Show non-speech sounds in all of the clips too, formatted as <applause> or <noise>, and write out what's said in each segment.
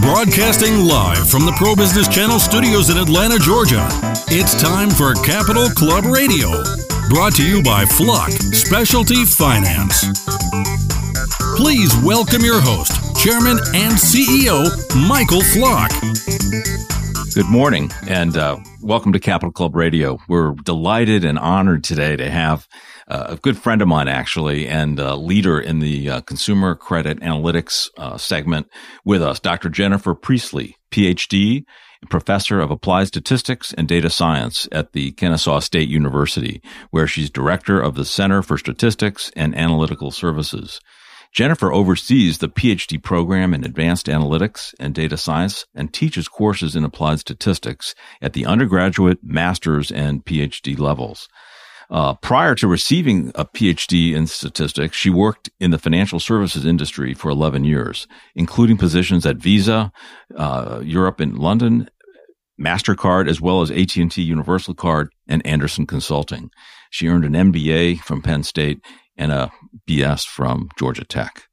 Broadcasting live from the Pro Business Channel studios in Atlanta, Georgia. It's time for Capital Club Radio. Brought to you by Flock Specialty Finance. Please welcome your host, Chairman and CEO, Michael Flock. Good morning and uh, welcome to Capital Club Radio. We're delighted and honored today to have uh, a good friend of mine, actually, and a leader in the uh, consumer credit analytics uh, segment with us, Dr. Jennifer Priestley, PhD, professor of applied statistics and data science at the Kennesaw State University, where she's director of the Center for Statistics and Analytical Services. Jennifer oversees the PhD program in advanced analytics and data science and teaches courses in applied statistics at the undergraduate, master's, and PhD levels. Uh, prior to receiving a PhD in statistics, she worked in the financial services industry for 11 years, including positions at Visa, uh, Europe and London, MasterCard, as well as AT&T Universal Card and Andersen Consulting. She earned an MBA from Penn State and a BS from Georgia Tech.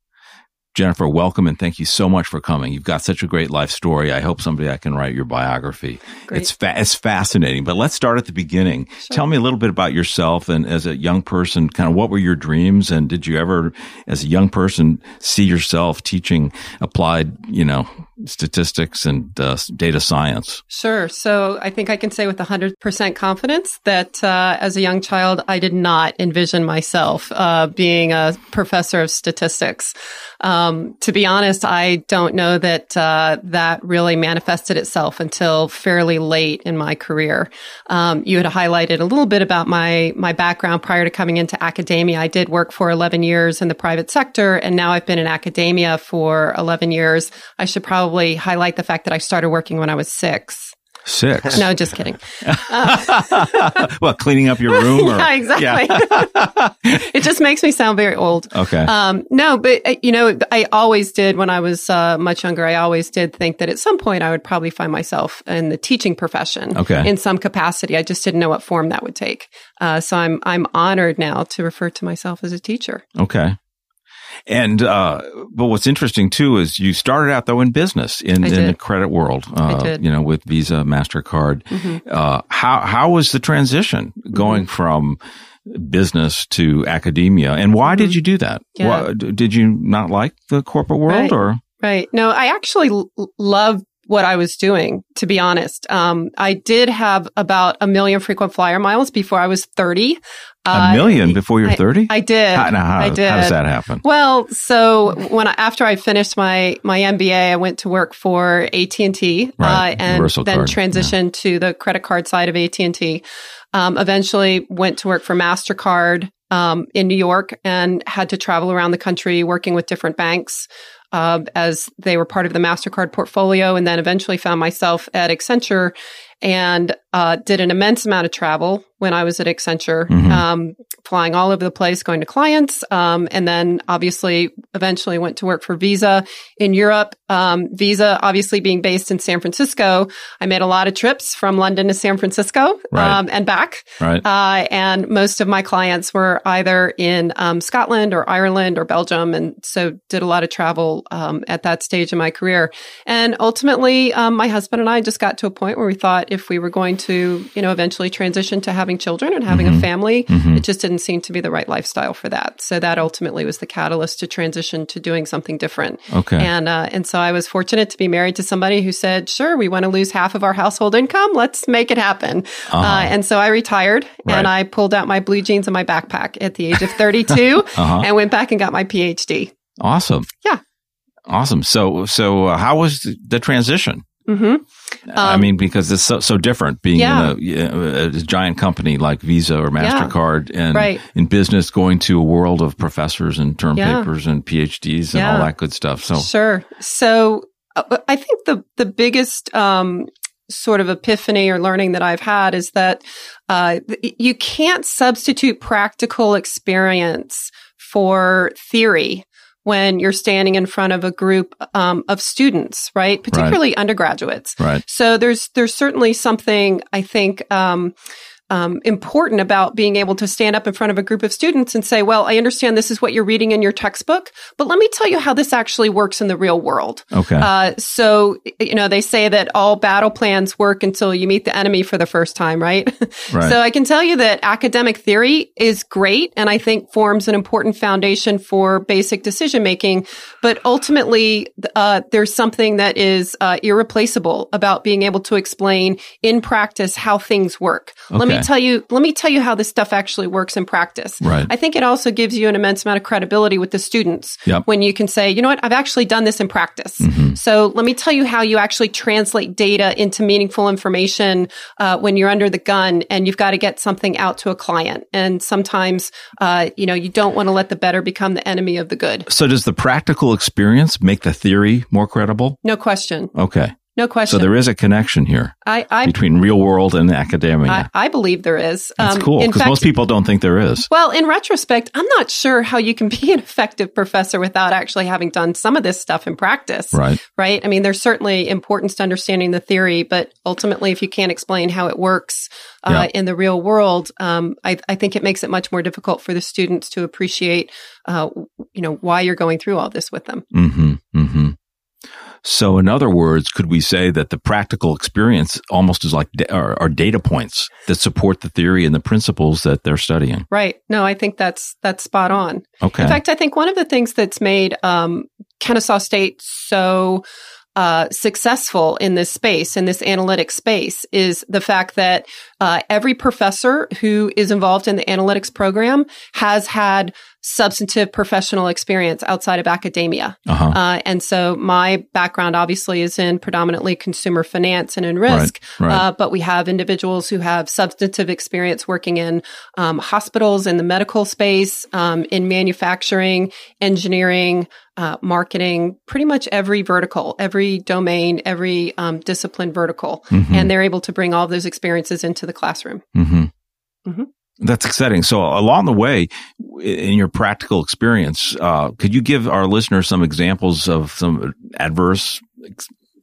Jennifer, welcome and thank you so much for coming. You've got such a great life story. I hope someday I can write your biography. Great. It's fa- it's fascinating. But let's start at the beginning. Sure. Tell me a little bit about yourself and as a young person, kind of what were your dreams and did you ever as a young person see yourself teaching applied, you know, statistics and uh, data science? Sure. So I think I can say with 100% confidence that uh, as a young child, I did not envision myself uh, being a professor of statistics. Um, to be honest, I don't know that uh, that really manifested itself until fairly late in my career. Um, you had highlighted a little bit about my my background prior to coming into academia. I did work for 11 years in the private sector, and now I've been in academia for 11 years. I should probably highlight the fact that I started working when I was six. Six. <laughs> No, just kidding. <laughs> well, cleaning up your <laughs> room? Or, yeah, exactly. it just makes me sound very old. Okay. Um, no, but uh, you know, I always did when I was uh, much younger. I always did think that at some point I would probably find myself in the teaching profession, Okay. in some capacity. I just didn't know what form that would take. Uh, so I'm I'm honored now to refer to myself as a teacher. Okay. And uh, but what's interesting too is you started out though in business in, in the credit world. Uh, I did. You know, with Visa, Mastercard. Mhm. Uh, how how was the transition going Mm-hmm. from business to academia, and why did Mhm. you do that? Yeah. Why- did you not like the corporate world, Right. or Right. No, I actually l- love what I was doing, to be honest. Um, I did have about a million frequent flyer miles before I was 30. A Uh, million before you're thirty? I did. How, how, I did. how does that happen? Well, so when I, after I finished my my MBA, I went to work for AT and T, Right, uh, and Universal then Card, transitioned to the credit card side of AT and T. Um, eventually, went to work for Mastercard um, in New York, and had to travel around the country working with different banks. Uh, as they were part of the Mastercard portfolio, and then eventually found myself at Accenture and uh, did an immense amount of travel when I was at Accenture, Mhm. um, flying all over the place, going to clients, um, and then obviously eventually went to work for Visa in Europe. Um, Visa, obviously being based in San Francisco, I made a lot of trips from London to San Francisco Right. um, and back. Right. Uh, and most of my clients were either in um, Scotland or Ireland or Belgium, and so did a lot of travel um, at that stage in my career. And ultimately, um, my husband and I just got to a point where we thought if we were going to, you know, eventually transition to having children and having Mhm. a family, Mhm. it just didn't seem to be the right lifestyle for that. So that ultimately was the catalyst to transition to doing something different. Okay. And uh, and so I was fortunate to be married to somebody who said, "Sure, we want to lose half of our household income. Let's make it happen." Uh-huh. Uh, and so I retired Right. and I pulled out my blue jeans and my backpack at the age of 32 <laughs> Uh-huh. and went back and got my PhD. Awesome. Yeah. Awesome. So, so uh, how was the, the transition? hmm I Um, mean, because it's so, so different being Yeah. in a, a giant company like Visa or MasterCard and Right. in business going to a world of professors and term Yeah. papers and PhDs and all that good stuff. So, Sure. So uh, I think the the biggest um, sort of epiphany or learning that I've had is that uh, you can't substitute practical experience for theory when you're standing in front of a group um, of students, right? Particularly undergraduates. right. So there's there's certainly something I think um, um, important about being able to stand up in front of a group of students and say, well, I understand this is what you're reading in your textbook, but let me tell you how this actually works in the real world. Okay. Uh, so, you know, they say that all battle plans work until you meet the enemy for the first time, right? <laughs> right. so I can tell you that academic theory is great and I think forms an important foundation for basic decision making. But ultimately, uh, there's something that is uh, irreplaceable about being able to explain in practice how things work. Okay. Let me tell you, let me tell you how this stuff actually works in practice. Right. I think it also gives you an immense amount of credibility with the students yep. when you can say, you know what, I've actually done this in practice. Mm-hmm. So let me tell you how you actually translate data into meaningful information uh, when you're under the gun and you've got to get something out to a client. And sometimes, uh, you know, you don't want to let the better become the enemy of the good. So does the practical experience make the theory more credible? No question. Okay. No question. So there is a connection here I, I, between real world and academia. I, I believe there is. That's um, cool because most people don't think there is. Well, in retrospect, I'm not sure how you can <laughs> be an effective professor without actually having done some of this stuff in practice. Right. Right. I mean, there's certainly importance to understanding the theory, but ultimately, if you can't explain how it works uh, yeah. in the real world, um, I, I, think it makes it much more difficult for the students to appreciate, uh, you know, why you're going through all this with them. Mm-hmm. So, in other words, could we say that the practical experience almost is like are, are, data points that support the theory and the principles that they're studying? Right. No, I think that's that's spot on. Okay. In fact, I think one of the things that's made um, Kennesaw State so uh, successful in this space, in this analytics space, is the fact that uh, every professor who is involved in the analytics program has had substantive professional experience outside of academia. Uh-huh. Uh, and so my background obviously is in predominantly consumer finance and in risk, right, right. Uh, but we have individuals who have substantive experience working in um, hospitals, in the medical space, um, in manufacturing, engineering, uh, marketing, pretty much every vertical, every domain, every um, discipline vertical. Mm-hmm. And they're able to bring all those experiences into the classroom. Mm-hmm. Mm-hmm. That's exciting. So along the way, in your practical experience, uh, could you give our listeners some examples of some adverse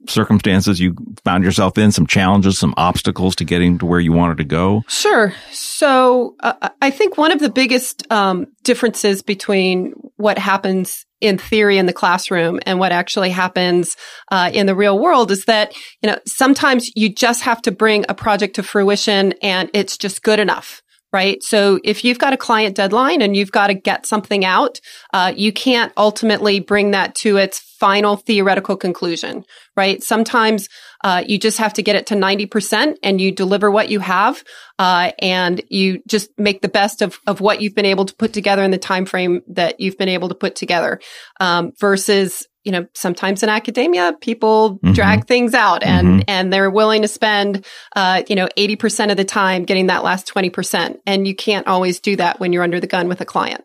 circumstances you found yourself in, some challenges, some obstacles to getting to where you wanted to go? Sure. So uh, I think one of the biggest um, differences between what happens in theory in the classroom and what actually happens uh, in the real world is that you know sometimes you just have to bring a project to fruition and it's just good enough right? So if you've got a client deadline and you've got to get something out, uh, you can't ultimately bring that to its final theoretical conclusion, right? Sometimes uh, you just have to get it to 90% and you deliver what you have uh, and you just make the best of, of what you've been able to put together in the time frame that you've been able to put together um, versus you know, sometimes in academia, people mm-hmm. drag things out and, mm-hmm. and they're willing to spend, uh, you know, 80% of the time getting that last 20%. And you can't always do that when you're under the gun with a client.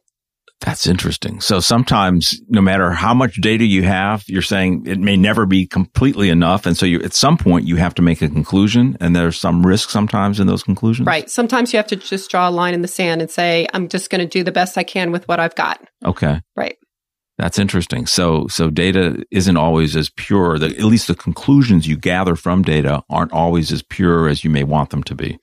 That's interesting. So sometimes, no matter how much data you have, you're saying it may never be completely enough. And so you, at some point, you have to make a conclusion and there's some risk sometimes in those conclusions. Right. Sometimes you have to just draw a line in the sand and say, I'm just going to do the best I can with what I've got. Okay. Right. That's interesting. So, so data isn't always as pure. The, at least the conclusions you gather from data aren't always as pure as you may want them to be.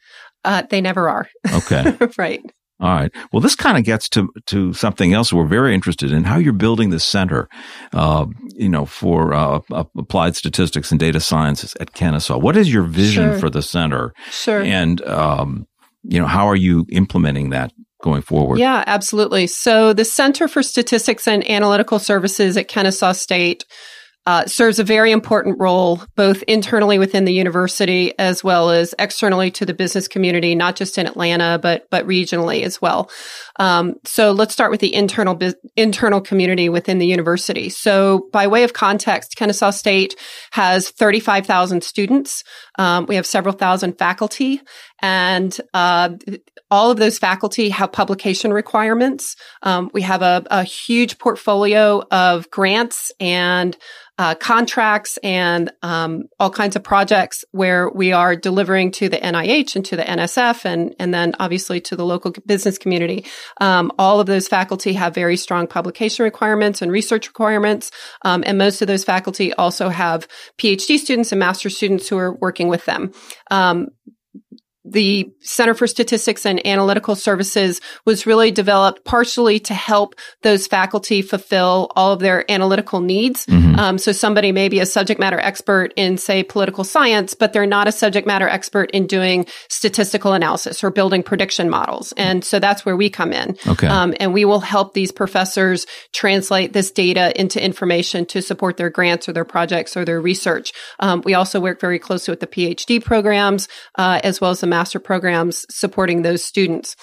Uh, they never are. Okay. <laughs> right. All right. Well, this kind of gets to to something else we're very interested in: how you're building this center, uh, you know, for uh, applied statistics and data science at Kennesaw. What is your vision sure. for the center? Sure. And um, you know, how are you implementing that going forward? Yeah, absolutely. So the Center for Statistics and Analytical Services at Kennesaw State uh, serves a very important role both internally within the university as well as externally to the business community, not just in Atlanta but but regionally as well. Um, so let's start with the internal bu- internal community within the university. So by way of context, Kennesaw State has thirty five thousand students. Um, we have several thousand faculty, and uh, all of those faculty have publication requirements. Um, we have a, a huge portfolio of grants and uh, contracts and um, all kinds of projects where we are delivering to the NIH and to the NSF and and then obviously to the local business community. Um, all of those faculty have very strong publication requirements and research requirements, um, and most of those faculty also have PhD students and master students who are working with them. The Center for Statistics and Analytical Services was really developed partially to help those faculty fulfill all of their analytical needs. Mm-hmm. Um, so somebody may be a subject matter expert in, say, political science, but they're not a subject matter expert in doing statistical analysis or building prediction models. And so that's where we come in. Okay. Um, and we will help these professors translate this data into information to support their grants or their projects or their research. Um, we also work very closely with the PhD programs uh, as well as the master programs supporting those students.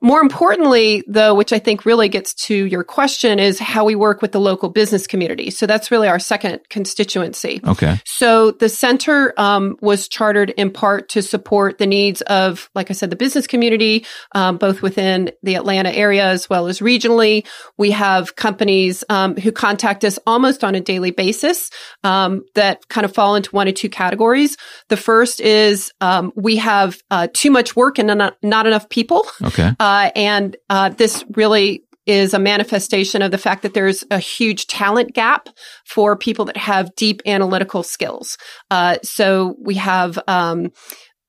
More importantly, though, which I think really gets to your question is how we work with the local business community. So that's really our second constituency. Okay. So the center um, was chartered in part to support the needs of, like I said, the business community, um, both within the Atlanta area as well as regionally. We have companies um, who contact us almost on a daily basis um, that kind of fall into one or two categories. The first is um, we have uh, too much work and not, not enough people. Okay. Uh, uh, and uh, this really is a manifestation of the fact that there's a huge talent gap for people that have deep analytical skills. Uh, so we have um,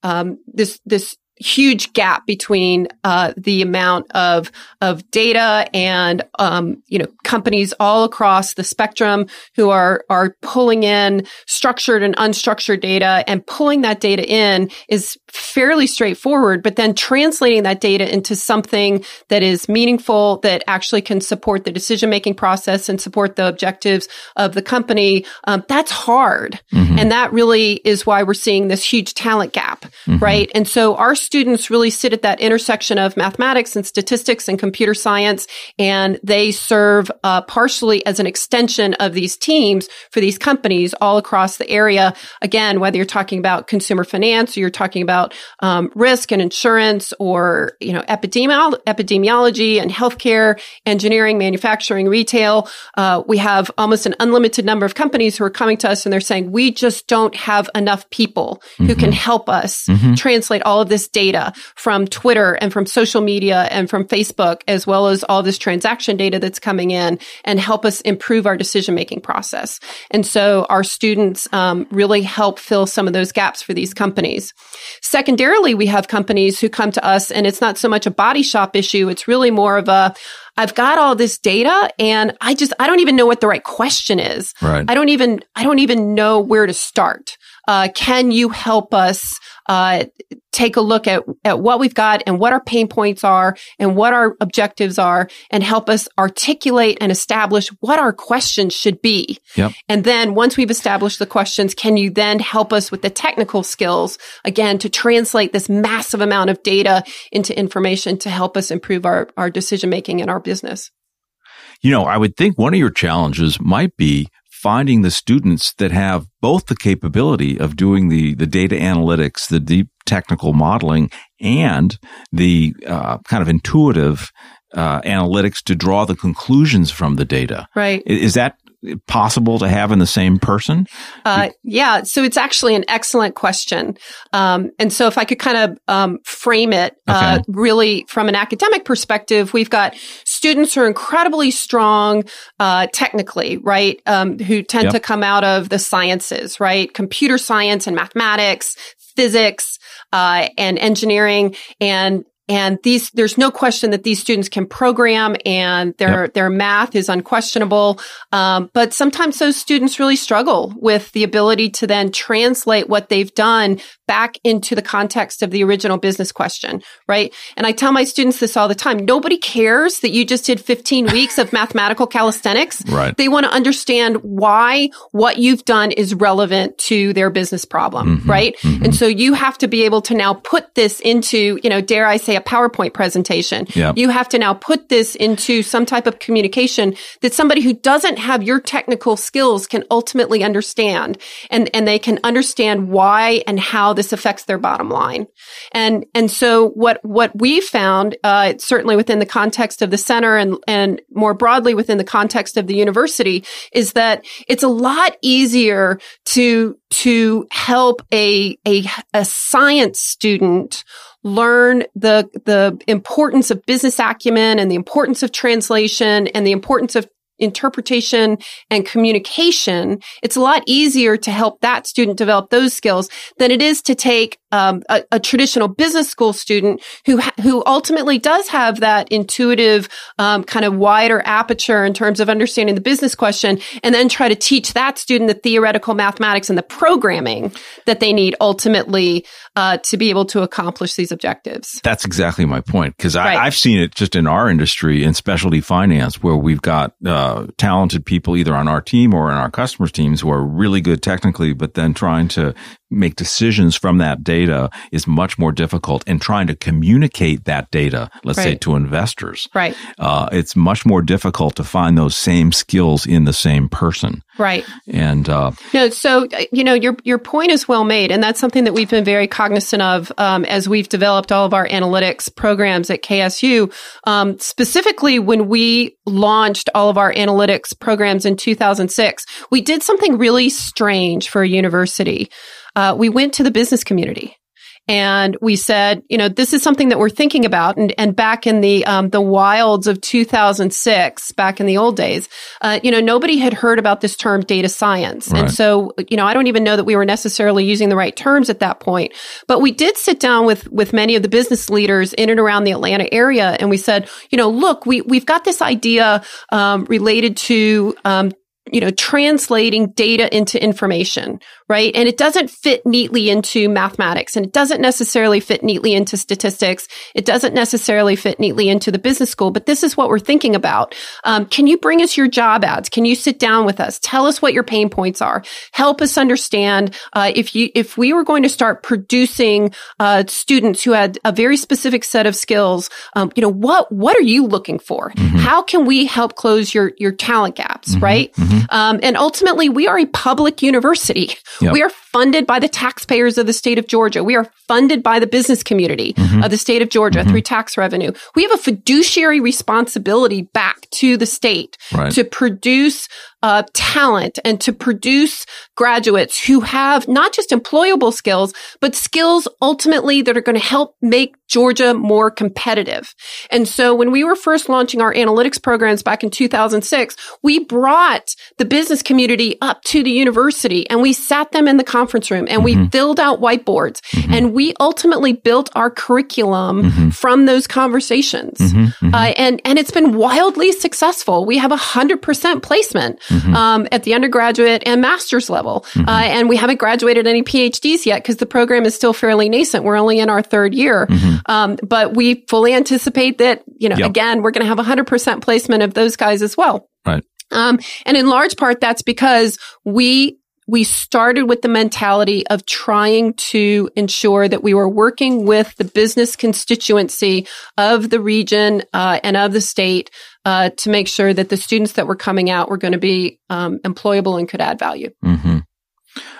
um, this this huge gap between uh, the amount of of data and um, you know companies all across the spectrum who are are pulling in structured and unstructured data and pulling that data in is fairly straightforward but then translating that data into something that is meaningful that actually can support the decision making process and support the objectives of the company um, that's hard mm-hmm. and that really is why we're seeing this huge talent gap mm-hmm. right and so our students really sit at that intersection of mathematics and statistics and computer science, and they serve uh, partially as an extension of these teams for these companies all across the area. Again, whether you're talking about consumer finance or you're talking about um, risk and insurance or you know epidemiolo- epidemiology and healthcare, engineering, manufacturing, retail, uh, we have almost an unlimited number of companies who are coming to us and they're saying we just don't have enough people mm-hmm. who can help us mm-hmm. translate all of this data from Twitter and from social media and from Facebook, as well as all this transaction data that's coming in and help us improve our decision making process. And so our students um, really help fill some of those gaps for these companies. Secondarily, we have companies who come to us and it's not so much a body shop issue. It's really more of a, I've got all this data and I just, I don't even know what the right question is. Right. I don't even, I don't even know where to start. Uh, can you help us uh, take a look at, at what we've got and what our pain points are and what our objectives are and help us articulate and establish what our questions should be. Yep. And then once we've established the questions, can you then help us with the technical skills again to translate this massive amount of data into information to help us improve our, our decision making in our business? You know, I would think one of your challenges might be finding the students that have both the capability of doing the, the data analytics, the deep technical modeling, and the uh, kind of intuitive uh, analytics to draw the conclusions from the data. Right. Is that possible to have in the same person? Uh, yeah. So it's actually an excellent question. Um, and so if I could kind of um, frame it uh, really from an academic perspective, we've got students who are incredibly strong uh, technically, right? Um, who tend yep. to come out of the sciences, right? Computer science and mathematics, physics, uh, and engineering. And and these, there's no question that these students can program and their, yep. their math is unquestionable. Um, but sometimes those students really struggle with the ability to then translate what they've done back into the context of the original business question, right? And I tell my students this all the time. Nobody cares that you just did 15 <laughs> weeks of mathematical calisthenics. Right. They want to understand why what you've done is relevant to their business problem, mm-hmm. right? Mm-hmm. And so you have to be able to now put this into, you know, dare I say a PowerPoint presentation. Yep. You have to now put this into some type of communication that somebody who doesn't have your technical skills can ultimately understand and, and they can understand why and how this affects their bottom line. And, and so what, what we found, uh, certainly within the context of the center and, and more broadly within the context of the university is that it's a lot easier to, to help a, a, a science student learn the the importance of business acumen and the importance of translation and the importance of interpretation and communication, it's a lot easier to help that student develop those skills than it is to take um, a, a, traditional business school student who who ultimately does have that intuitive um, kind of wider aperture in terms of understanding the business question, and then try to teach that student the theoretical mathematics and the programming that they need ultimately uh, to be able to accomplish these objectives. That's exactly my point because right. I've seen it just in our industry in specialty finance where we've got uh, talented people either on our team or in our customers' teams who are really good technically, but then trying to make decisions from that data is much more difficult and trying to communicate that data, let's right. say to investors. Right. Uh, it's much more difficult to find those same skills in the same person. Right. And, uh, no, so, you know, your, your point is well made. And that's something that we've been very cognizant of, um, as we've developed all of our analytics programs at KSU. Um, specifically when we launched all of our analytics programs in 2006, we did something really strange for a university uh, we went to the business community and we said, you know, this is something that we're thinking about. And, and back in the um, the wilds of 2006, back in the old days, uh, you know, nobody had heard about this term data science. Right. And so, you know, I don't even know that we were necessarily using the right terms at that point. But we did sit down with with many of the business leaders in and around the Atlanta area, and we said, you know, look, we we've got this idea um, related to um, you know, translating data into information, right? And it doesn't fit neatly into mathematics and it doesn't necessarily fit neatly into statistics. It doesn't necessarily fit neatly into the business school, but this is what we're thinking about. Um, can you bring us your job ads? Can you sit down with us? Tell us what your pain points are. Help us understand, uh, if you, if we were going to start producing, uh, students who had a very specific set of skills, um, you know, what, what are you looking for? Mm-hmm. How can we help close your, your talent gaps, mm-hmm. right? Mm-hmm. Um, and ultimately, we are a public university. Yep. We are funded by the taxpayers of the state of Georgia. We are funded by the business community mm-hmm. of the state of Georgia mm-hmm. through tax revenue. We have a fiduciary responsibility back to the state right. to produce uh, talent and to produce graduates who have not just employable skills, but skills ultimately that are going to help make Georgia more competitive. And so when we were first launching our analytics programs back in 2006, we brought the business community up to the university and we sat them in the conference room and mm-hmm. we filled out whiteboards mm-hmm. and we ultimately built our curriculum mm-hmm. from those conversations. Mm-hmm. Mm-hmm. Uh, and, and it's been wildly successful. We have a hundred percent placement mm-hmm. um, at the undergraduate and master's level. Uh, and we haven't graduated any PhDs yet because the program is still fairly nascent. We're only in our third year. Um, but we fully anticipate that, you know, yep. again, we're going to have 100% placement of those guys as well. Right. Um, and in large part, that's because we we started with the mentality of trying to ensure that we were working with the business constituency of the region uh, and of the state uh, to make sure that the students that were coming out were going to be um, employable and could add value. Mm-hmm.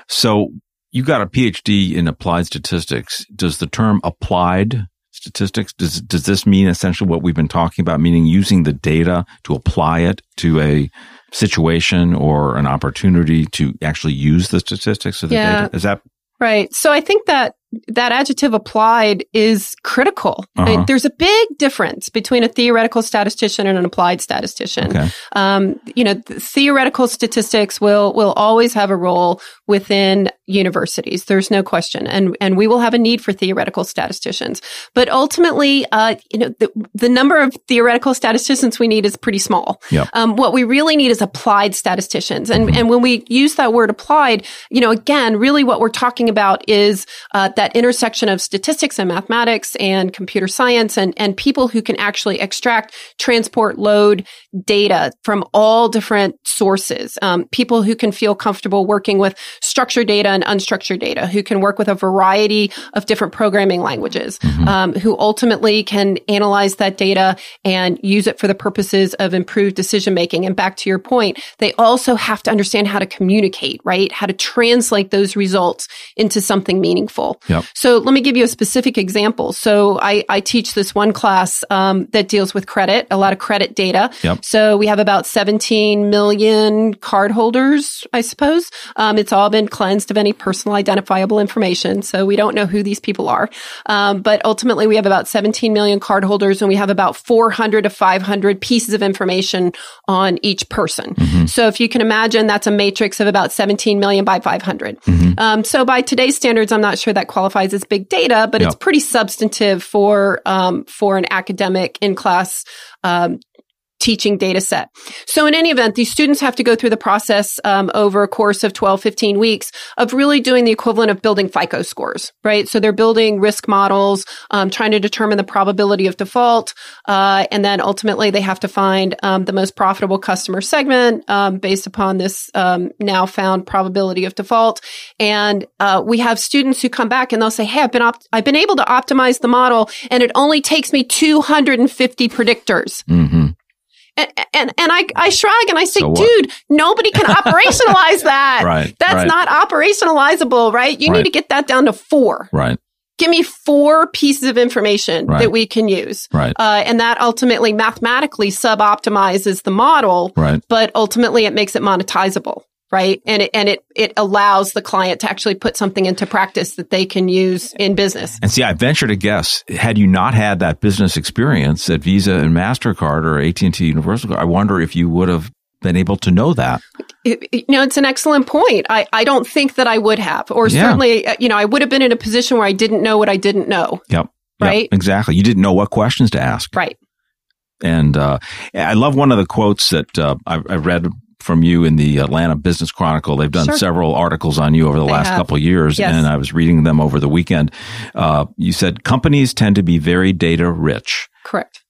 So you got a PhD in applied statistics. Does the term applied statistics does does this mean essentially what we've been talking about, meaning using the data to apply it to a situation or an opportunity to actually use the statistics of the yeah. data? Is that right? So I think that that adjective applied is critical. Uh-huh. I mean, there's a big difference between a theoretical statistician and an applied statistician. Okay. Um, you know, theoretical statistics will will always have a role within universities. There's no question, and and we will have a need for theoretical statisticians. But ultimately, uh, you know, the, the number of theoretical statisticians we need is pretty small. Yep. Um, what we really need is applied statisticians, and mm-hmm. and when we use that word applied, you know, again, really what we're talking about is uh, that intersection of statistics and mathematics and computer science and, and people who can actually extract, transport, load data from all different sources. Um, people who can feel comfortable working with structured data and unstructured data, who can work with a variety of different programming languages, mm-hmm. um, who ultimately can analyze that data and use it for the purposes of improved decision making. And back to your point, they also have to understand how to communicate, right? How to translate those results into something meaningful. Yep. So let me give you a specific example. So I, I teach this one class um, that deals with credit, a lot of credit data. Yep. So we have about 17 million cardholders, I suppose. Um, it's all been cleansed of any personal identifiable information. So we don't know who these people are. Um, but ultimately we have about 17 million cardholders and we have about 400 to 500 pieces of information on each person. Mm-hmm. So if you can imagine, that's a matrix of about 17 million by 500. Mm-hmm. Um, so by today's standards, I'm not sure that qualifies qualifies as big data, but it's pretty substantive for um, for an academic in class um, teaching data set. So in any event, these students have to go through the process um, over a course of 12, 15 weeks of really doing the equivalent of building FICO scores, right? So they're building risk models, um, trying to determine the probability of default, uh, and then ultimately they have to find um, the most profitable customer segment um, based upon this um, now found probability of default. And uh, we have students who come back and they'll say, "Hey, I've been op- I've been able to optimize the model, and it only takes me 250 predictors." Mm-hmm. And, and, and I, I shrug and I say, so dude, nobody can <laughs> operationalize that. right. That's right. not operationalizable, right? You right. need to get that down to four. Right. Give me four pieces of information right. that we can use. Right. Uh, and that ultimately mathematically sub optimizes the model. Right. But ultimately it makes it monetizable right? And it, and it, it allows the client to actually put something into practice that they can use in business. And see, I venture to guess, had you not had that business experience at Visa and MasterCard or AT&T Universal, I wonder if you would have been able to know that. It, you know, it's an excellent point. I, I don't think that I would have, or yeah. certainly, uh, you know, I would have been in a position where I didn't know what I didn't know. Yep. Right. Yep, exactly. You didn't know what questions to ask. Right. And uh, I love one of the quotes that uh, I, I, read from you in the Atlanta Business Chronicle. They've done sure. several articles on you over the they last have. couple of years, yes. and I was reading them over the weekend. Uh, you said companies tend to be very data rich. Correct.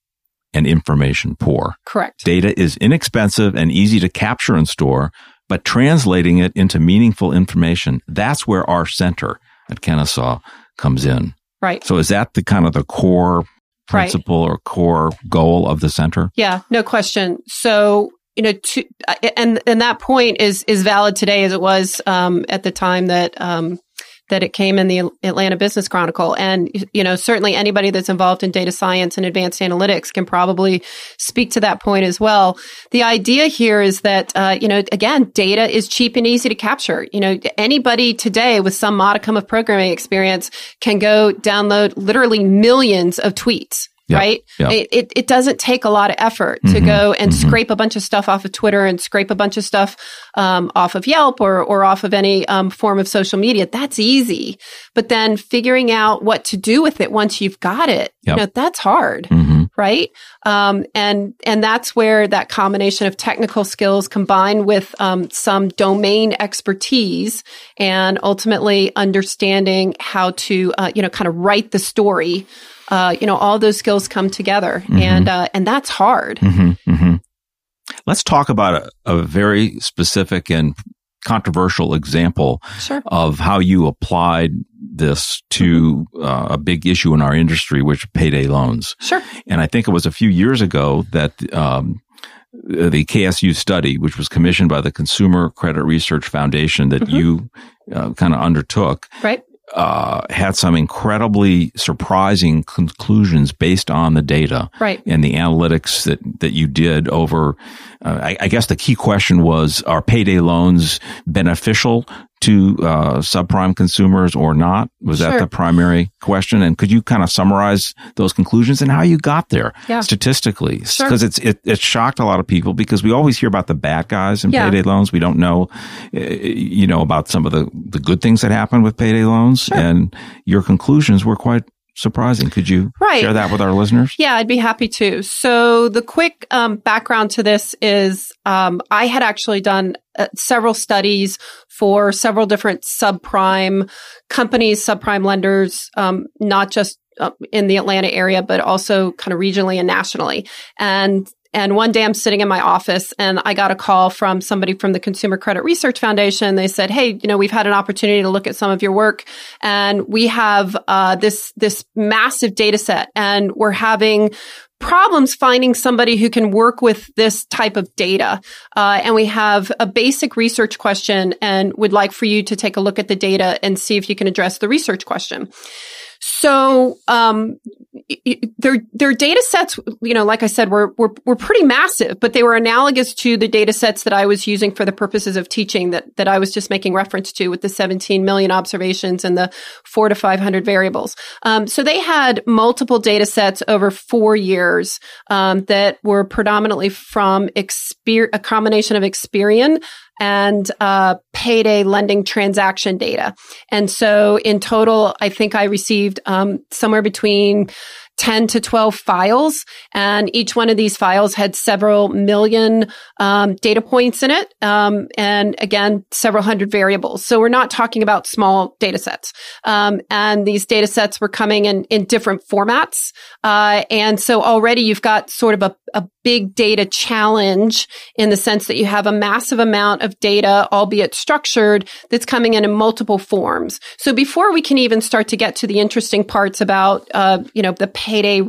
And information poor. Correct. Data is inexpensive and easy to capture and store, but translating it into meaningful information, that's where our center at Kennesaw comes in. Right. So is that the kind of the core principle right. or core goal of the center? Yeah, no question. So you know, to, and and that point is is valid today as it was um, at the time that um, that it came in the Atlanta Business Chronicle. And you know, certainly anybody that's involved in data science and advanced analytics can probably speak to that point as well. The idea here is that uh, you know, again, data is cheap and easy to capture. You know, anybody today with some modicum of programming experience can go download literally millions of tweets Yep, right? yep. It, it, it, doesn't take a lot of effort to Mm-hmm, go and mhm. scrape a bunch of stuff off of Twitter and scrape a bunch of stuff um, off of Yelp or, or off of any um, form of social media. That's easy. But then figuring out what to do with it once you've got it, Yep. you know, that's hard. Mhm. Right. Um, and, and that's where that combination of technical skills combined with um, some domain expertise and ultimately understanding how to, uh, you know, kind of write the story uh, you know, all those skills come together, Mhm. and uh, and that's hard. hmm hmm Let's talk about a, a very specific and controversial example Sure. of how you applied this to uh, a big issue in our industry, which are payday loans. Sure. And I think it was a few years ago that um, the KSU study, which was commissioned by the Consumer Credit Research Foundation, that Mhm. you uh, kind of undertook, Right. Uh, had some incredibly surprising conclusions based on the data Right. and the analytics that, that you did over. Uh, I, I guess the key question was: Are payday loans beneficial to uh, subprime consumers or not? Was that the primary question? And could you kind of summarize those conclusions and how you got there Yeah. statistically? Sure. Because it's it, it shocked a lot of people because we always hear about the bad guys in Yeah. payday loans. We don't know, uh, you know, about some of the the good things that happen with payday loans. Sure. And your conclusions were quite surprising. Could you Right. share that with our listeners? Yeah, I'd be happy to. So the quick um, background to this is um, I had actually done uh, several studies for several different subprime companies, subprime lenders, um, not just uh, in the Atlanta area, but also kind of regionally and nationally. And and one day I'm sitting in my office and I got a call from somebody from the Consumer Credit Research Foundation. They said, Hey, you know, we've had an opportunity to look at some of your work and we have, uh, this, this massive data set and we're having problems finding somebody who can work with this type of data. Uh, and we have a basic research question and would like for you to take a look at the data and see if you can address the research question. So, um, their their data sets, you know, like I said, were, were were pretty massive, but they were analogous to the data sets that I was using for the purposes of teaching that that I was just making reference to with the 17 million observations and the four to 500 variables. Um, so they had multiple data sets over four years um, that were predominantly from exper- a combination of Experian and uh, payday lending transaction data. And so in total, I think I received um, somewhere between 10 to 12 files. And each one of these files had several million um, data points in it. Um, and again, several hundred variables. So we're not talking about small data sets. Um, and these data sets were coming in, in different formats. Uh, and so already you've got sort of a, a big data challenge in the sense that you have a massive amount of data, albeit structured, that's coming in in multiple forms. So before we can even start to get to the interesting parts about, uh, you know, the payday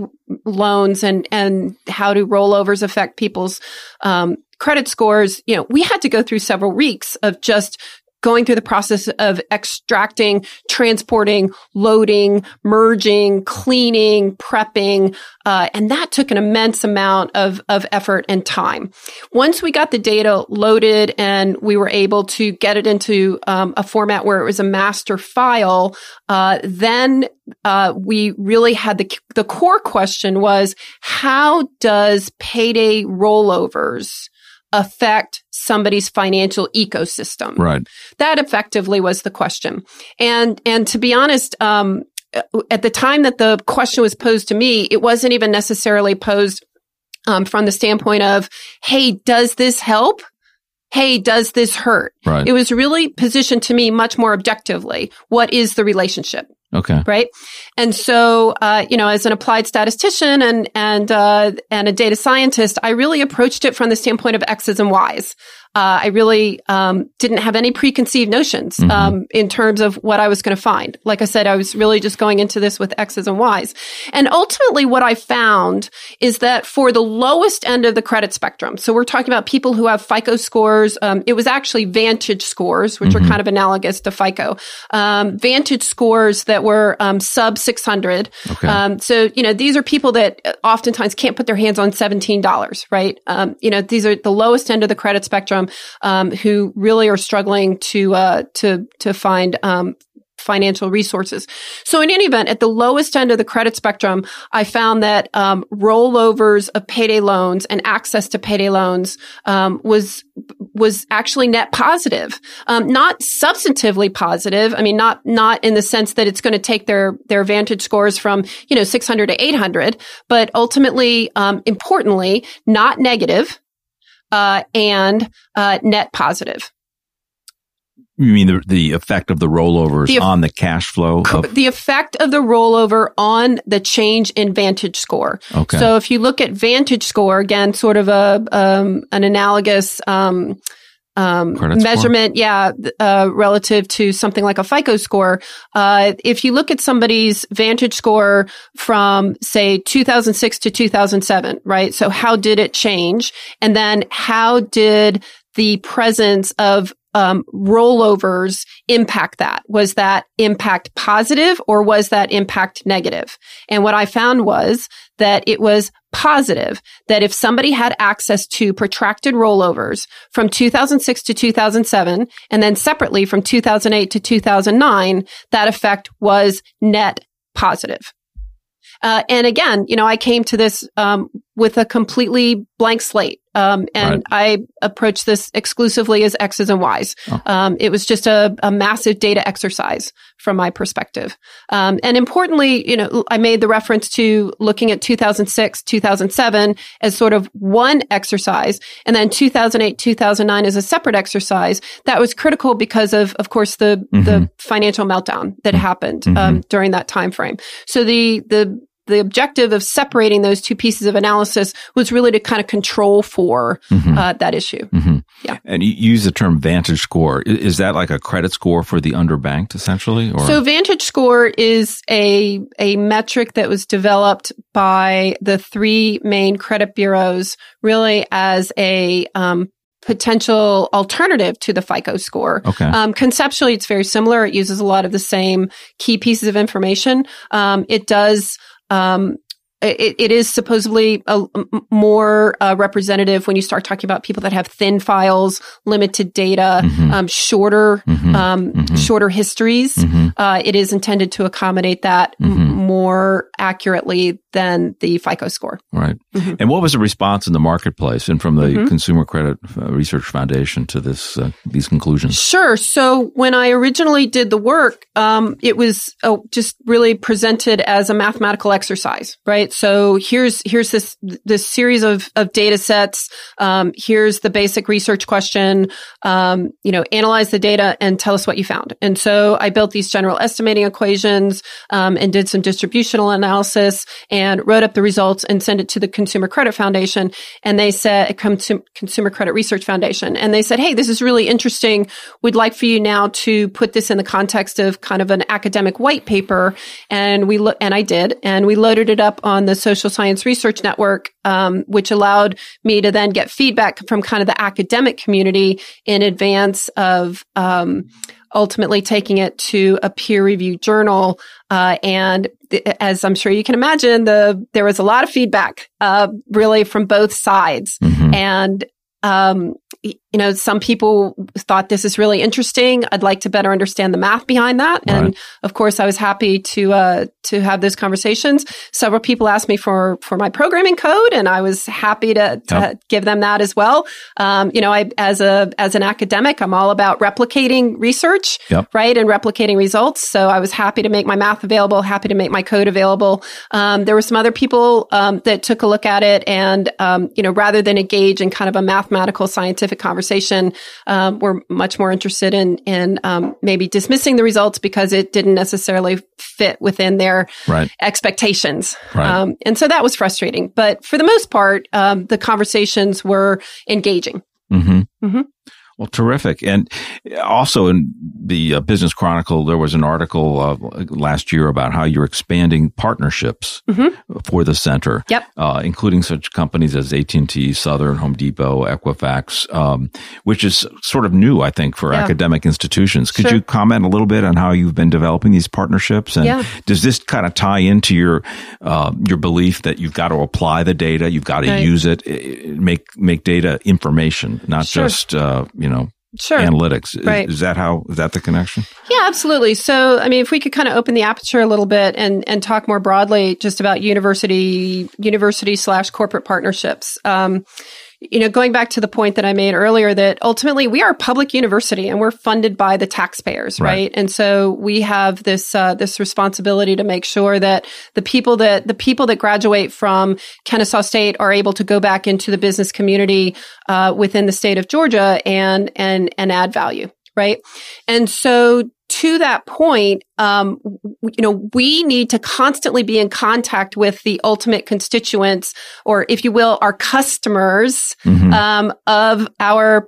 loans and and how do rollovers affect people's um, credit scores, you know, we had to go through several weeks of just going through the process of extracting, transporting, loading, merging, cleaning, prepping, uh, and that took an immense amount of of effort and time. Once we got the data loaded and we were able to get it into um, a format where it was a master file, uh, then uh, we really had the the core question was how does payday rollovers affect somebody's financial ecosystem? Right. That effectively was the question. And, and to be honest, um, at the time that the question was posed to me, it wasn't even necessarily posed um, from the standpoint of, hey, does this help? Hey, does this hurt? Right. It was really positioned to me much more objectively. What is the relationship? Okay. Right. And so, uh, you know, as an applied statistician and, and, uh, and a data scientist, I really approached it from the standpoint of X's and Y's. Uh, I really um, didn't have any preconceived notions mm-hmm. um, in terms of what I was going to find. Like I said, I was really just going into this with X's and Y's. And ultimately, what I found is that for the lowest end of the credit spectrum, so we're talking about people who have FICO scores, um, it was actually Vantage scores, which mm-hmm. are kind of analogous to FICO. Um, Vantage scores that were um, sub 600. Okay. Um, so, you know, these are people that oftentimes can't put their hands on $17, right? you know, these are the lowest end of the credit spectrum um, who really are struggling to uh, to to find um, financial resources. So in any event, at the lowest end of the credit spectrum, I found that um, rollovers of payday loans and access to payday loans um, was was actually net positive, um, not substantively positive. I mean, not not in the sense that it's going to take their their Vantage scores from you know 600 to 800, but ultimately, um, importantly, not negative uh, and uh, net positive. You mean the, the effect of the rollovers the, on the cash flow? Of- the effect of the rollover on the change in Vantage score. Okay. So if you look at Vantage score, again, sort of a um, an analogous um, um, measurement, yeah, uh, relative to something like a FICO score. Uh, if you look at somebody's Vantage score from, say, 2006 to 2007, right? So how did it change? And then how did the presence of um, rollovers impact that? Was that impact positive or was that impact negative? And what I found was that it was positive that if somebody had access to protracted rollovers from 2006 to 2007 and then separately from 2008 to 2009, that effect was net positive. Uh, and again, you know, I came to this um, with a completely blank slate. Um, and right. I approached this exclusively as X's and Y's. Oh. Um, it was just a, a, massive data exercise from my perspective. Um, and importantly, you know, I made the reference to looking at 2006, 2007 as sort of one exercise, and then 2008, 2009 as a separate exercise. That was critical because of, of course, the mm-hmm. the financial meltdown that mm-hmm. happened um, mm-hmm. during that time frame. So the the the objective of separating those two pieces of analysis was really to kind of control for mm-hmm. uh, that issue. Mm-hmm. Yeah. And you use the term Vantage score. Is that like a credit score for the underbanked essentially? Or? So Vantage score is a, a metric that was developed by the three main credit bureaus really as a, um, potential alternative to the FICO score. Okay. Um, conceptually, it's very similar. It uses a lot of the same key pieces of information. Um, it does um, it, it is supposedly a, more uh, representative when you start talking about people that have thin files, limited data, mm-hmm. um, shorter, mm-hmm. Um, mm-hmm. shorter histories. Mm-hmm. Uh, it is intended to accommodate that m- more accurately than the FICO score. Right. Mm-hmm. And what was the response in the marketplace and from the mm-hmm. Consumer Credit uh, Research Foundation to this uh, these conclusions? Sure. So when I originally did the work, um, it was oh, just really presented as a mathematical exercise, right? So here's here's this this series of of data sets. Um, here's the basic research question. Um, you know, analyze the data and tell us what you found. And so I built these general estimating equations um, and did some distributional analysis. And wrote up the results and sent it to the Consumer Credit Foundation. And they said, it come to Consumer Credit Research Foundation. And they said, Hey, this is really interesting. We'd like for you now to put this in the context of kind of an academic white paper. And we look, and I did, and we loaded it up on the Social Science Research Network, um, which allowed me to then get feedback from kind of the academic community in advance of, um, ultimately taking it to a peer reviewed journal. Uh, and as I'm sure you can imagine, the there was a lot of feedback, uh, really from both sides, mm-hmm. and um, you know, some people thought this is really interesting. I'd like to better understand the math behind that. And of course, I was happy to, uh, to have those conversations. Several people asked me for, for my programming code and I was happy to, to yep. give them that as well. Um, you know, I, as a, as an academic, I'm all about replicating research, yep. right? And replicating results. So I was happy to make my math available, happy to make my code available. Um, there were some other people, um, that took a look at it and, um, you know, rather than engage in kind of a mathematical scientific scientific conversation. Um, we're much more interested in in um, maybe dismissing the results because it didn't necessarily fit within their right. expectations. Right. Um, and so that was frustrating. But for the most part, um, the conversations were engaging. Mm-hmm. Mm-hmm. Well, terrific. And also in the uh, Business Chronicle, there was an article uh, last year about how you're expanding partnerships mm-hmm. for the center, yep. Uh, including such companies as AT&T, Southern, Home Depot, Equifax, um, which is sort of new, I think, for yeah. academic institutions. Could sure. you comment a little bit on how you've been developing these partnerships? And yeah. does this kind of tie into your uh, your belief that you've got to apply the data, you've got to right. use it, make make data information, not sure. just uh, you know sure. analytics. Right. Is, is, that how, is that the connection? Yeah, absolutely. So, I mean, if we could kind of open the aperture a little bit and, and talk more broadly just about university, university slash corporate partnerships. Um, you know, going back to the point that I made earlier that ultimately we are a public university and we're funded by the taxpayers, right? right? And so we have this uh, this responsibility to make sure that the people that the people that graduate from Kennesaw State are able to go back into the business community uh, within the state of Georgia and and and add value, right? And so to that point, um, you know, we need to constantly be in contact with the ultimate constituents, or if you will, our customers mm-hmm. um, of our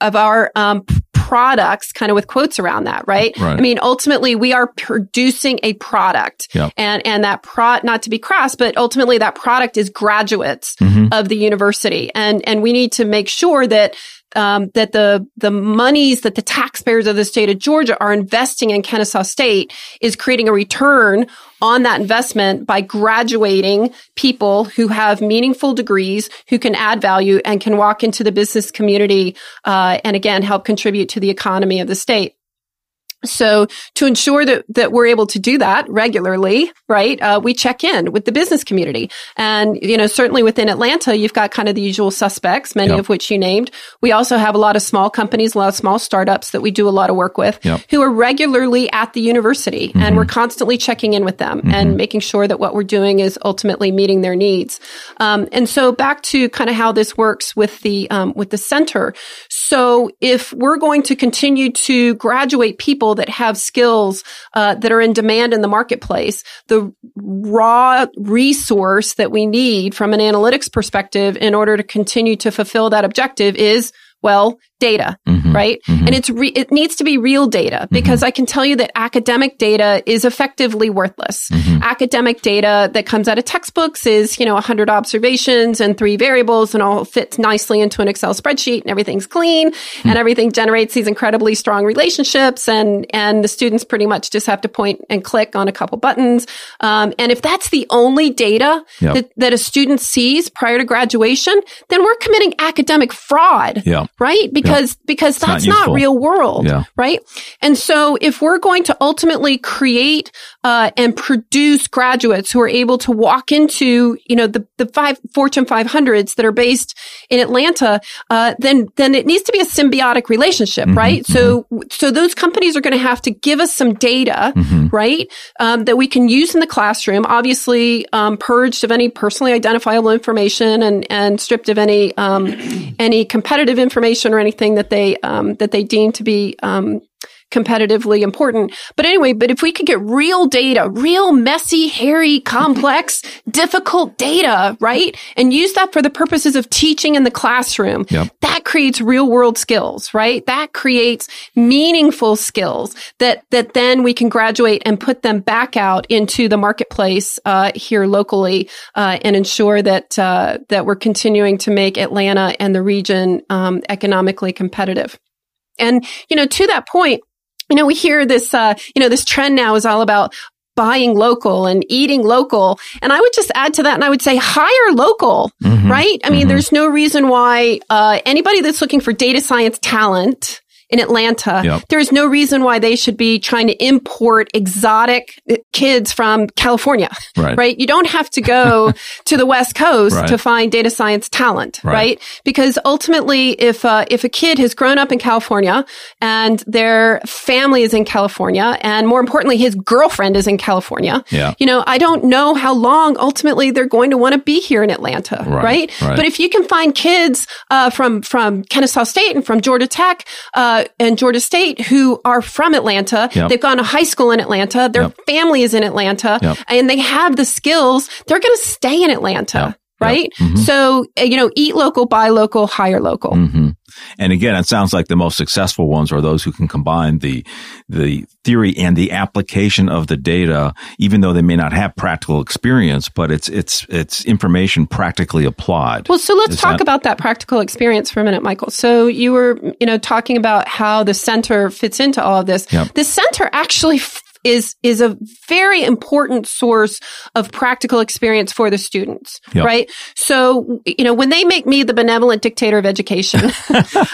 of our um, products, kind of with quotes around that, right? right? I mean, ultimately, we are producing a product, yep. and and that pro not to be crass, but ultimately that product is graduates mm-hmm. of the university, and and we need to make sure that um, that the the monies that the taxpayers of the state of Georgia are investing in Kennesaw State is creating a return on that investment by graduating people who have meaningful degrees, who can add value and can walk into the business community uh, and again help contribute to the economy of the state. So to ensure that, that we're able to do that regularly, right, uh, we check in with the business community. And, you know, certainly within Atlanta, you've got kind of the usual suspects, many yep. of which you named. We also have a lot of small companies, a lot of small startups that we do a lot of work with yep. who are regularly at the university. Mm-hmm. And we're constantly checking in with them mm-hmm. and making sure that what we're doing is ultimately meeting their needs. Um, and so back to kind of how this works with the, um, with the center. So if we're going to continue to graduate people people that have skills uh, that are in demand in the marketplace. The raw resource that we need from an analytics perspective in order to continue to fulfill that objective is well, data, mm-hmm. right? Mm-hmm. And it's re- it needs to be real data mm-hmm. because mm-hmm. I can tell you that academic data is effectively worthless. Mm-hmm. Academic data that comes out of textbooks is, you know, 100 observations and three variables and all fits nicely into an Excel spreadsheet and everything's clean mm-hmm. and everything generates these incredibly strong relationships and and the students pretty much just have to point and click on a couple buttons. Um, and if that's the only data yep. that, that a student sees prior to graduation, then we're committing academic fraud. Yeah right? Because, yeah. because that's not, not, real world, yeah. right? And so if we're going to ultimately create, uh, and produce graduates who are able to walk into, you know, the, the five Fortune 500s that are based in Atlanta, uh, then, then it needs to be a symbiotic relationship, mm-hmm, right? Mm-hmm. So, so those companies are going to have to give us some data, mm-hmm. right? Um, that we can use in the classroom, obviously, um, purged of any personally identifiable information and, and stripped of any, um, any competitive information or anything that they, um, that they deem to be, um, competitively important. But anyway, but if we could get real data, real messy, hairy, complex, <laughs> difficult data, right? And use that for the purposes of teaching in the classroom, yep. that creates real world skills, right? That creates meaningful skills that, that then we can graduate and put them back out into the marketplace, uh, here locally, uh, and ensure that, uh, that we're continuing to make Atlanta and the region, um, economically competitive. And, you know, to that point, you know, we hear this, uh, you know, this trend now is all about buying local and eating local. And I would just add to that and I would say hire local, mm-hmm. right? I mean, mm-hmm. there's no reason why, uh, anybody that's looking for data science talent, in Atlanta, yep. there is no reason why they should be trying to import exotic kids from California, right? right? You don't have to go <laughs> to the West Coast right. to find data science talent, right? right? Because ultimately, if uh, if a kid has grown up in California and their family is in California, and more importantly, his girlfriend is in California, yeah. you know, I don't know how long ultimately they're going to want to be here in Atlanta, right? right? But if you can find kids uh, from from Kennesaw State and from Georgia Tech, uh, Uh, and Georgia State who are from Atlanta. Yep. They've gone to high school in Atlanta. Their yep. family is in Atlanta yep. and they have the skills. They're going to stay in Atlanta. Right. Mm-hmm. So, uh, you know, eat local, buy local, hire local. Mm-hmm. And again, it sounds like the most successful ones are those who can combine the, the theory and the application of the data, even though they may not have practical experience, but it's, it's, it's information practically applied. Well, so let's Is talk that- about that practical experience for a minute, Michael. So you were, you know, talking about how the center fits into all of this. Yep. The center actually f- is is a very important source of practical experience for the students, Yep. right? So, you know, when they make me the benevolent dictator of education, <laughs>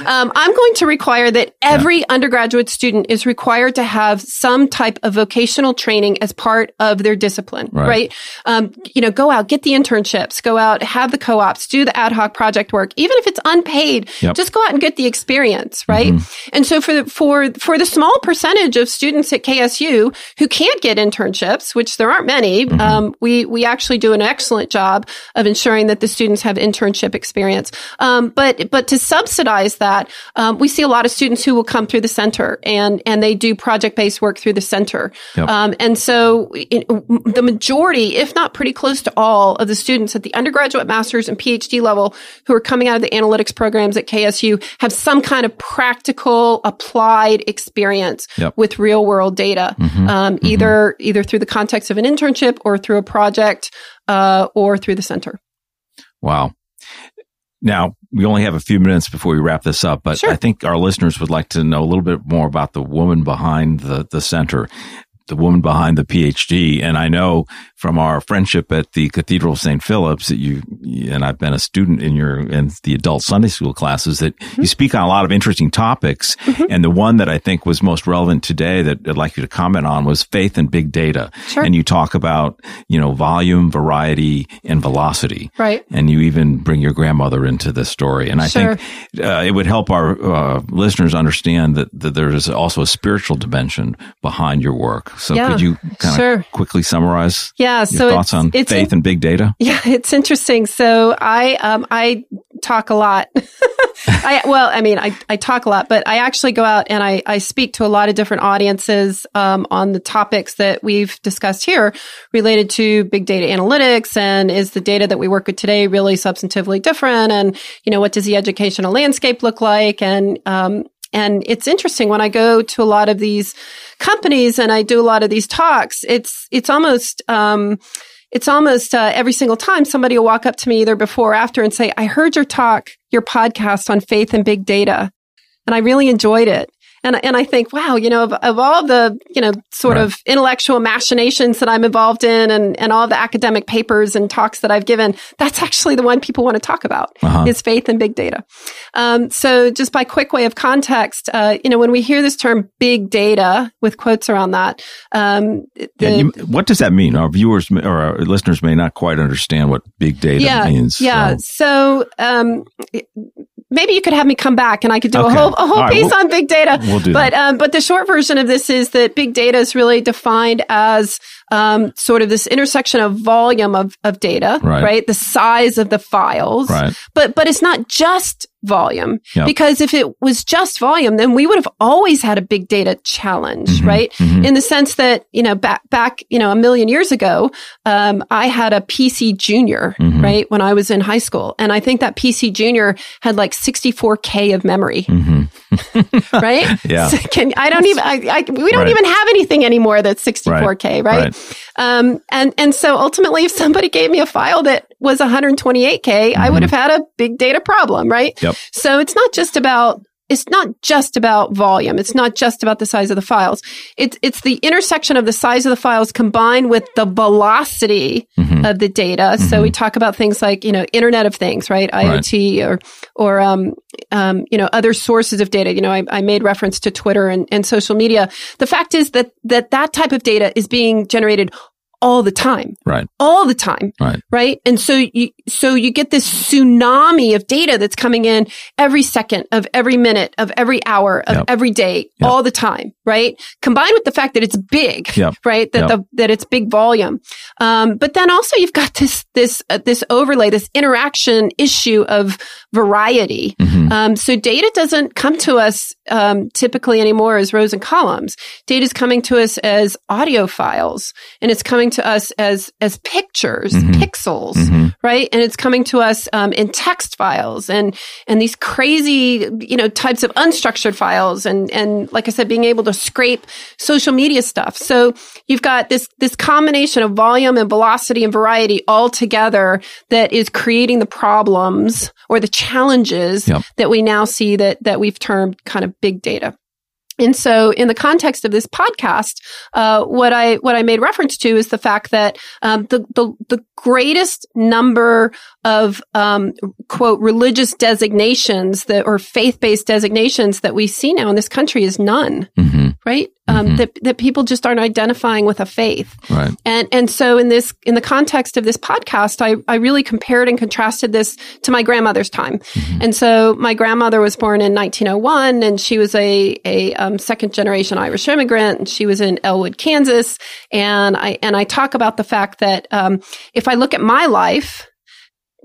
um, I'm going to require that every undergraduate student is required to have some type of vocational training as part of their discipline, Right. right? Um, you know, go out, get the internships, go out, have the co-ops, do the ad hoc project work, even if it's unpaid, Yep. just go out and get the experience, right? And so for the, for, for the small percentage of students at KSU who can't get internships, which there aren't many, um, we, we actually do an excellent job of ensuring that the students have internship experience. Um, but, but to subsidize that, um, we see a lot of students who will come through the center and, and they do project-based work through the center. Yep. Um, and so it, the majority, if not pretty close to all of the students at the undergraduate, master's, and PhD level who are coming out of the analytics programs at KSU have some kind of practical applied experience Yep. with real world data, Mhm. Um, either either through the context of an internship or through a project uh, or through the center. Wow. Now, we only have a few minutes before we wrap this up, but Sure. I think our listeners would like to know a little bit more about the woman behind the, the center, the woman behind the PhD. And I know from our friendship at the Cathedral of St. Philip's that you, and I've been a student in your, in the adult Sunday school classes that Mm-hmm. you speak on a lot of interesting topics. And the one that I think was most relevant today that I'd like you to comment on was faith and big data. Sure. And you talk about, you know, volume, variety, and velocity Right. and you even bring your grandmother into this story. And I Sure. think uh, it would help our uh, listeners understand that, that there is also a spiritual dimension behind your work. So Yeah, could you kind sure. of quickly summarize Yeah. your So thoughts it's, on it's faith and big data? <laughs> Yeah, it's interesting. So I um I talk a lot. <laughs> I well, I mean, I, I talk a lot, but I actually go out and I, I speak to a lot of different audiences um, on the topics that we've discussed here related to big data analytics and is the data that we work with today really substantively different? And, you know, what does the educational landscape look like? And, um, and it's interesting when I go to a lot of these companies and I do a lot of these talks, it's, it's almost, um, it's almost uh, every single time somebody will walk up to me either before or after and say, I heard your talk, your podcast on faith and big data, and I really enjoyed it. And and I think, wow, you know, of, of all the you know sort right. of intellectual machinations that I'm involved in, and and all the academic papers and talks that I've given, that's actually the one people want to talk about uh-huh. is faith and big data. Um, so, just by quick way of context, uh, you know, when we hear this term big data with quotes around that, um, the, you, what does that mean? Our viewers or our listeners may not quite understand what big data yeah, means. Yeah. So, so um, maybe you could have me come back and I could do okay. a whole a whole right, piece we'll, on big data. We'll do but um, but the short version of this is that big data is really defined as um, sort of this intersection of volume of, of data, right. right? The size of the files, right. but but it's not just volume yep. because if it was just volume then we would have always had a big data challenge mm-hmm, right mm-hmm. in the sense that you know back back you know a million years ago um, i had a pc junior mm-hmm. right when i was in high school and i think that pc junior had like 64k of memory mm-hmm. <laughs> right <laughs> yeah so can, i don't even I, I, we don't right. even have anything anymore that's 64k right, right? Um, and and so ultimately if somebody gave me a file that was 128k i would mm-hmm. have had a big data problem right Yep. So it's not just about it's not just about volume. It's not just about the size of the files. It's it's the intersection of the size of the files combined with the velocity mm-hmm. of the data. Mm-hmm. So we talk about things like you know Internet of Things, right? IoT right. or or um, um, you know other sources of data. You know, I, I made reference to Twitter and, and social media. The fact is that that that type of data is being generated all the time. Right. All the time. Right. Right. And so you, so you get this tsunami of data that's coming in every second of every minute of every hour of yep. every day, yep. all the time. Right. Combined with the fact that it's big. Yep. Right. That the, that it's big volume. Um, but then also you've got this, this, uh, this overlay, this interaction issue of variety. Mm-hmm. Um, so data doesn't come to us, um, typically anymore as rows and columns. Data is coming to us as audio files and it's coming coming to us as as pictures, mm-hmm. pixels, mm-hmm. right? And it's coming to us um, in text files and and these crazy you know types of unstructured files and and like I said, being able to scrape social media stuff. So you've got this this combination of volume and velocity and variety all together that is creating the problems or the challenges yep. that we now see that that we've termed kind of big data. And so, in the context of this podcast, uh, what I what I made reference to is the fact that um, the, the the greatest number of um, quote religious designations that or faith based designations that we see now in this country is none. Mm-hmm. Right, um, mm-hmm. that that people just aren't identifying with a faith. Right, and and so in this in the context of this podcast, I I really compared and contrasted this to my grandmother's time. Mm-hmm. And so my grandmother was born in 1901, and she was a a um, second generation Irish immigrant. And she was in Elwood, Kansas, and I and I talk about the fact that um, if I look at my life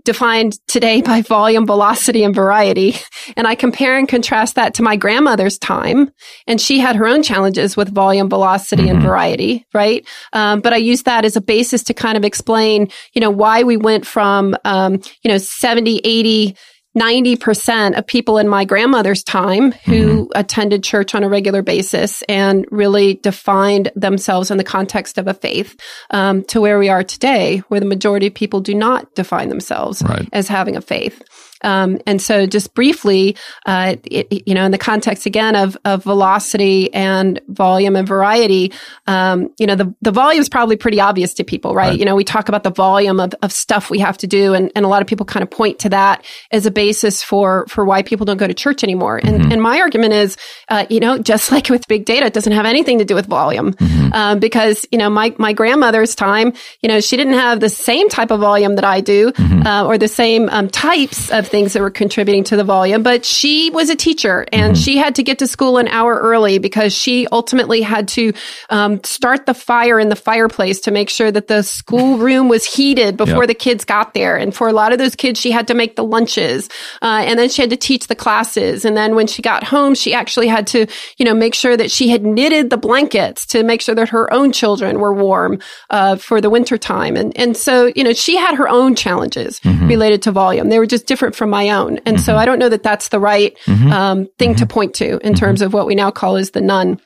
defined today by volume, velocity, and variety. And I compare and contrast that to my grandmother's time. And she had her own challenges with volume, velocity, mm-hmm. and variety, right? Um, but I use that as a basis to kind of explain, you know, why we went from, um, you know, 70, 80, 90% of people in my grandmother's time who mm-hmm. attended church on a regular basis and really defined themselves in the context of a faith um, to where we are today, where the majority of people do not define themselves right. as having a faith. Um, and so, just briefly, uh, it, you know, in the context again of, of velocity and volume and variety, um, you know, the, the volume is probably pretty obvious to people, right? right? You know, we talk about the volume of, of stuff we have to do, and, and a lot of people kind of point to that as a basis for for why people don't go to church anymore. And, mm-hmm. and my argument is, uh, you know, just <laughs> like with big data, it doesn't have anything to do with volume, mm-hmm. um, because you know, my my grandmother's time, you know, she didn't have the same type of volume that I do, mm-hmm. uh, or the same um, types of things that were contributing to the volume, but she was a teacher and mm-hmm. she had to get to school an hour early because she ultimately had to um, start the fire in the fireplace to make sure that the schoolroom <laughs> was heated before yep. the kids got there. And for a lot of those kids, she had to make the lunches uh, and then she had to teach the classes. And then when she got home, she actually had to, you know, make sure that she had knitted the blankets to make sure that her own children were warm uh, for the winter time. And, and so, you know, she had her own challenges mm-hmm. related to volume. They were just different from my own. And mm-hmm. so I don't know that that's the right mm-hmm. um, thing to mm-hmm. point to in terms mm-hmm. of what we now call as the none.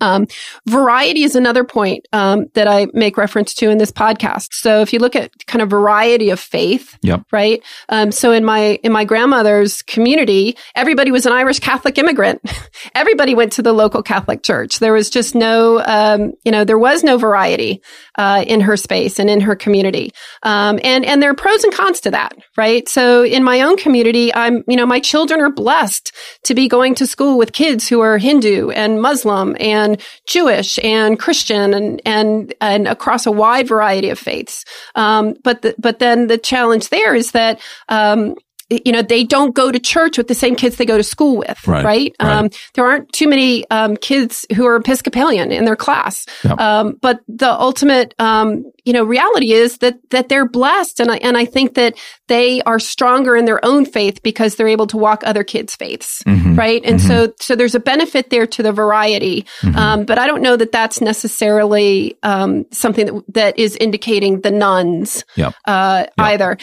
Um, variety is another point um, that I make reference to in this podcast. So if you look at kind of variety of faith, yep. right? Um, so in my in my grandmother's community, everybody was an Irish Catholic immigrant. <laughs> everybody went to the local Catholic church. There was just no, um, you know, there was no variety uh, in her space and in her community. Um, and and there are pros and cons to that, right? So in my own community, I'm, you know, my children are blessed to be going to school with kids who are Hindu and Muslim and Jewish and Christian and and and across a wide variety of faiths. Um, but the, but then the challenge there is that um, you know, they don't go to church with the same kids they go to school with, right? right? right. Um, there aren't too many um, kids who are Episcopalian in their class. Yep. Um, but the ultimate, um, you know, reality is that that they're blessed, and I and I think that they are stronger in their own faith because they're able to walk other kids' faiths, mm-hmm. right? And mm-hmm. so so there's a benefit there to the variety, mm-hmm. Um, but I don't know that that's necessarily um, something that that is indicating the nones yep. Uh, yep. either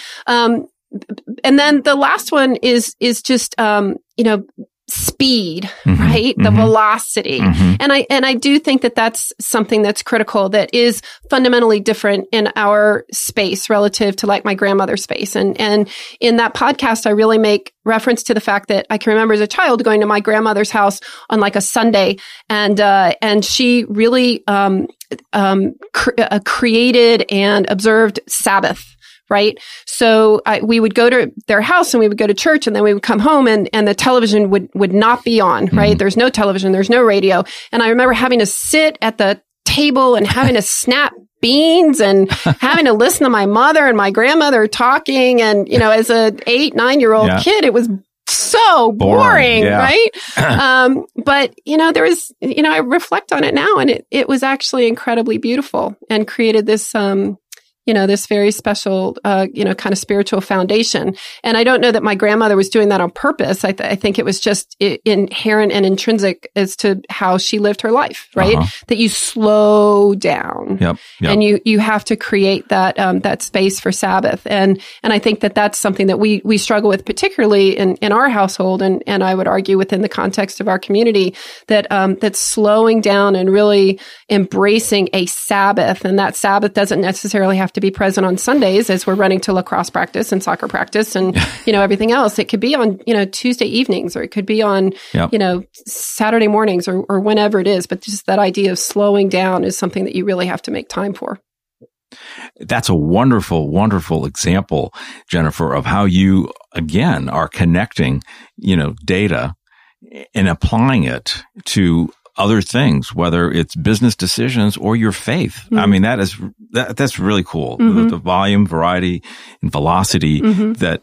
and then the last one is is just um, you know speed mm-hmm, right? Mm-hmm, the velocity. Mm-hmm. and i and i do think that that's something that's critical that is fundamentally different in our space relative to like my grandmother's space. And and in that podcast i really make reference to the fact that i can remember as a child going to my grandmother's house on like a sunday and uh and she really um um cr- uh, created and observed sabbath right? So I, we would go to their house and we would go to church and then we would come home and, and the television would, would not be on, right? Mm-hmm. There's no television, there's no radio. And I remember having to sit at the table and having to <laughs> snap beans and having to listen to my mother and my grandmother talking. And, you know, as a eight, nine year old yeah. kid, it was so boring, boring yeah. right? <clears throat> um, but you know, there was, you know, I reflect on it now and it, it was actually incredibly beautiful and created this, um, you know, this very special, uh, you know, kind of spiritual foundation. And I don't know that my grandmother was doing that on purpose. I, th- I think it was just I- inherent and intrinsic as to how she lived her life, right? Uh-huh. That you slow down yep, yep. and you, you have to create that, um, that space for Sabbath. And, and I think that that's something that we, we struggle with, particularly in, in our household. And, and I would argue within the context of our community that, um, that slowing down and really embracing a Sabbath and that Sabbath doesn't necessarily have to be present on Sundays as we're running to lacrosse practice and soccer practice and, you know, everything else. It could be on, you know, Tuesday evenings or it could be on, yep. you know, Saturday mornings or, or whenever it is. But just that idea of slowing down is something that you really have to make time for. That's a wonderful, wonderful example, Jennifer, of how you, again, are connecting, you know, data and applying it to other things, whether it's business decisions or your faith. Mm-hmm. I mean, that is, that, that's really cool. Mm-hmm. The, the, volume, variety, and velocity mm-hmm. that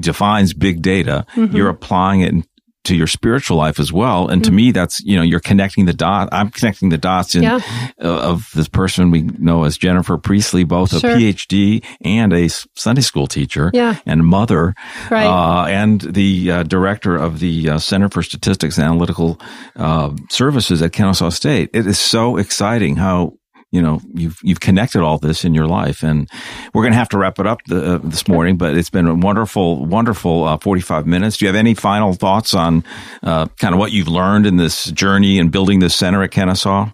defines big data, mm-hmm. you're applying it to your spiritual life as well. And mm-hmm. to me, that's, you know, you're connecting the dot. I'm connecting the dots in, yeah. uh, of this person we know as Jennifer Priestley, both sure. a PhD and a Sunday school teacher yeah. and mother, right. uh, and the uh, director of the uh, Center for Statistics and Analytical uh, Services at Kennesaw State. It is so exciting how you know you've you've connected all this in your life. And we're going to have to wrap it up the, uh, this morning but it's been a wonderful wonderful uh, 45 minutes. Do you have any final thoughts on uh, kind of what you've learned in this journey and building this center at kennesaw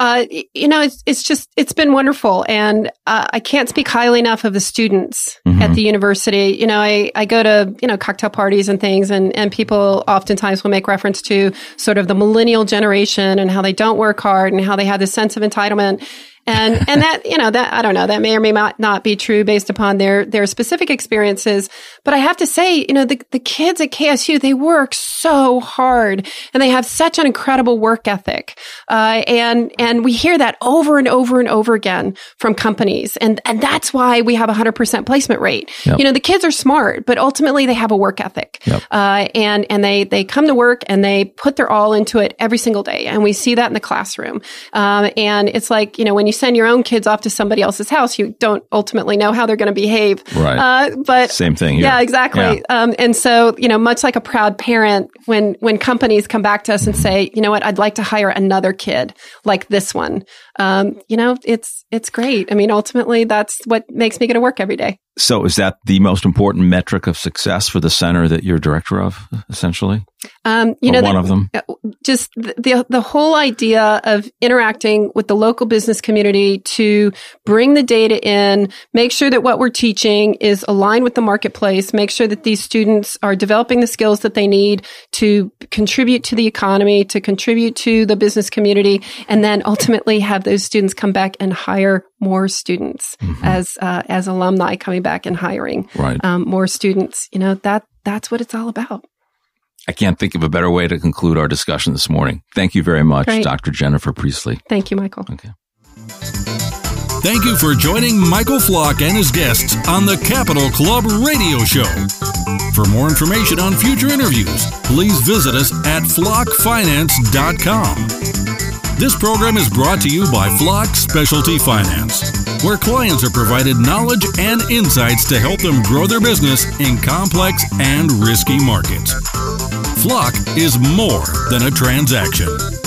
uh, you know, it's, it's just, it's been wonderful. And uh, I can't speak highly enough of the students mm-hmm. at the university. You know, I, I go to, you know, cocktail parties and things and, and people oftentimes will make reference to sort of the millennial generation and how they don't work hard and how they have this sense of entitlement and and that you know that I don't know that may or may not be true based upon their their specific experiences. But I have to say, you know, the the kids at KSU they work so hard and they have such an incredible work ethic, uh, and and we hear that over and over and over again from companies, and and that's why we have a hundred percent placement rate. Yep. You know, the kids are smart, but ultimately they have a work ethic, yep. uh, and and they they come to work and they put their all into it every single day, and we see that in the classroom. Um, and it's like you know when you send your own kids off to somebody else's house, you don't ultimately know how they're going to behave. Right. Uh, but same thing. Here. Yeah, exactly. Yeah. Um, and so, you know, much like a proud parent, when, when companies come back to us and say, you know what, I'd like to hire another kid like this one. Um, you know, it's, it's great. I mean, ultimately that's what makes me go to work every day. So, is that the most important metric of success for the center that you're director of, essentially? Um, you or know, one the, of them. Uh, just the, the, the whole idea of interacting with the local business community to bring the data in, make sure that what we're teaching is aligned with the marketplace, make sure that these students are developing the skills that they need to contribute to the economy, to contribute to the business community, and then ultimately have those students come back and hire more students mm-hmm. as uh, as alumni coming back and hiring right. um, more students. You know that that's what it's all about. I can't think of a better way to conclude our discussion this morning. Thank you very much, Great. Dr. Jennifer Priestley. Thank you, Michael. Okay. Thank you for joining Michael Flock and his guests on the Capital Club radio show. For more information on future interviews, please visit us at flockfinance.com. This program is brought to you by Flock Specialty Finance, where clients are provided knowledge and insights to help them grow their business in complex and risky markets. Flock is more than a transaction.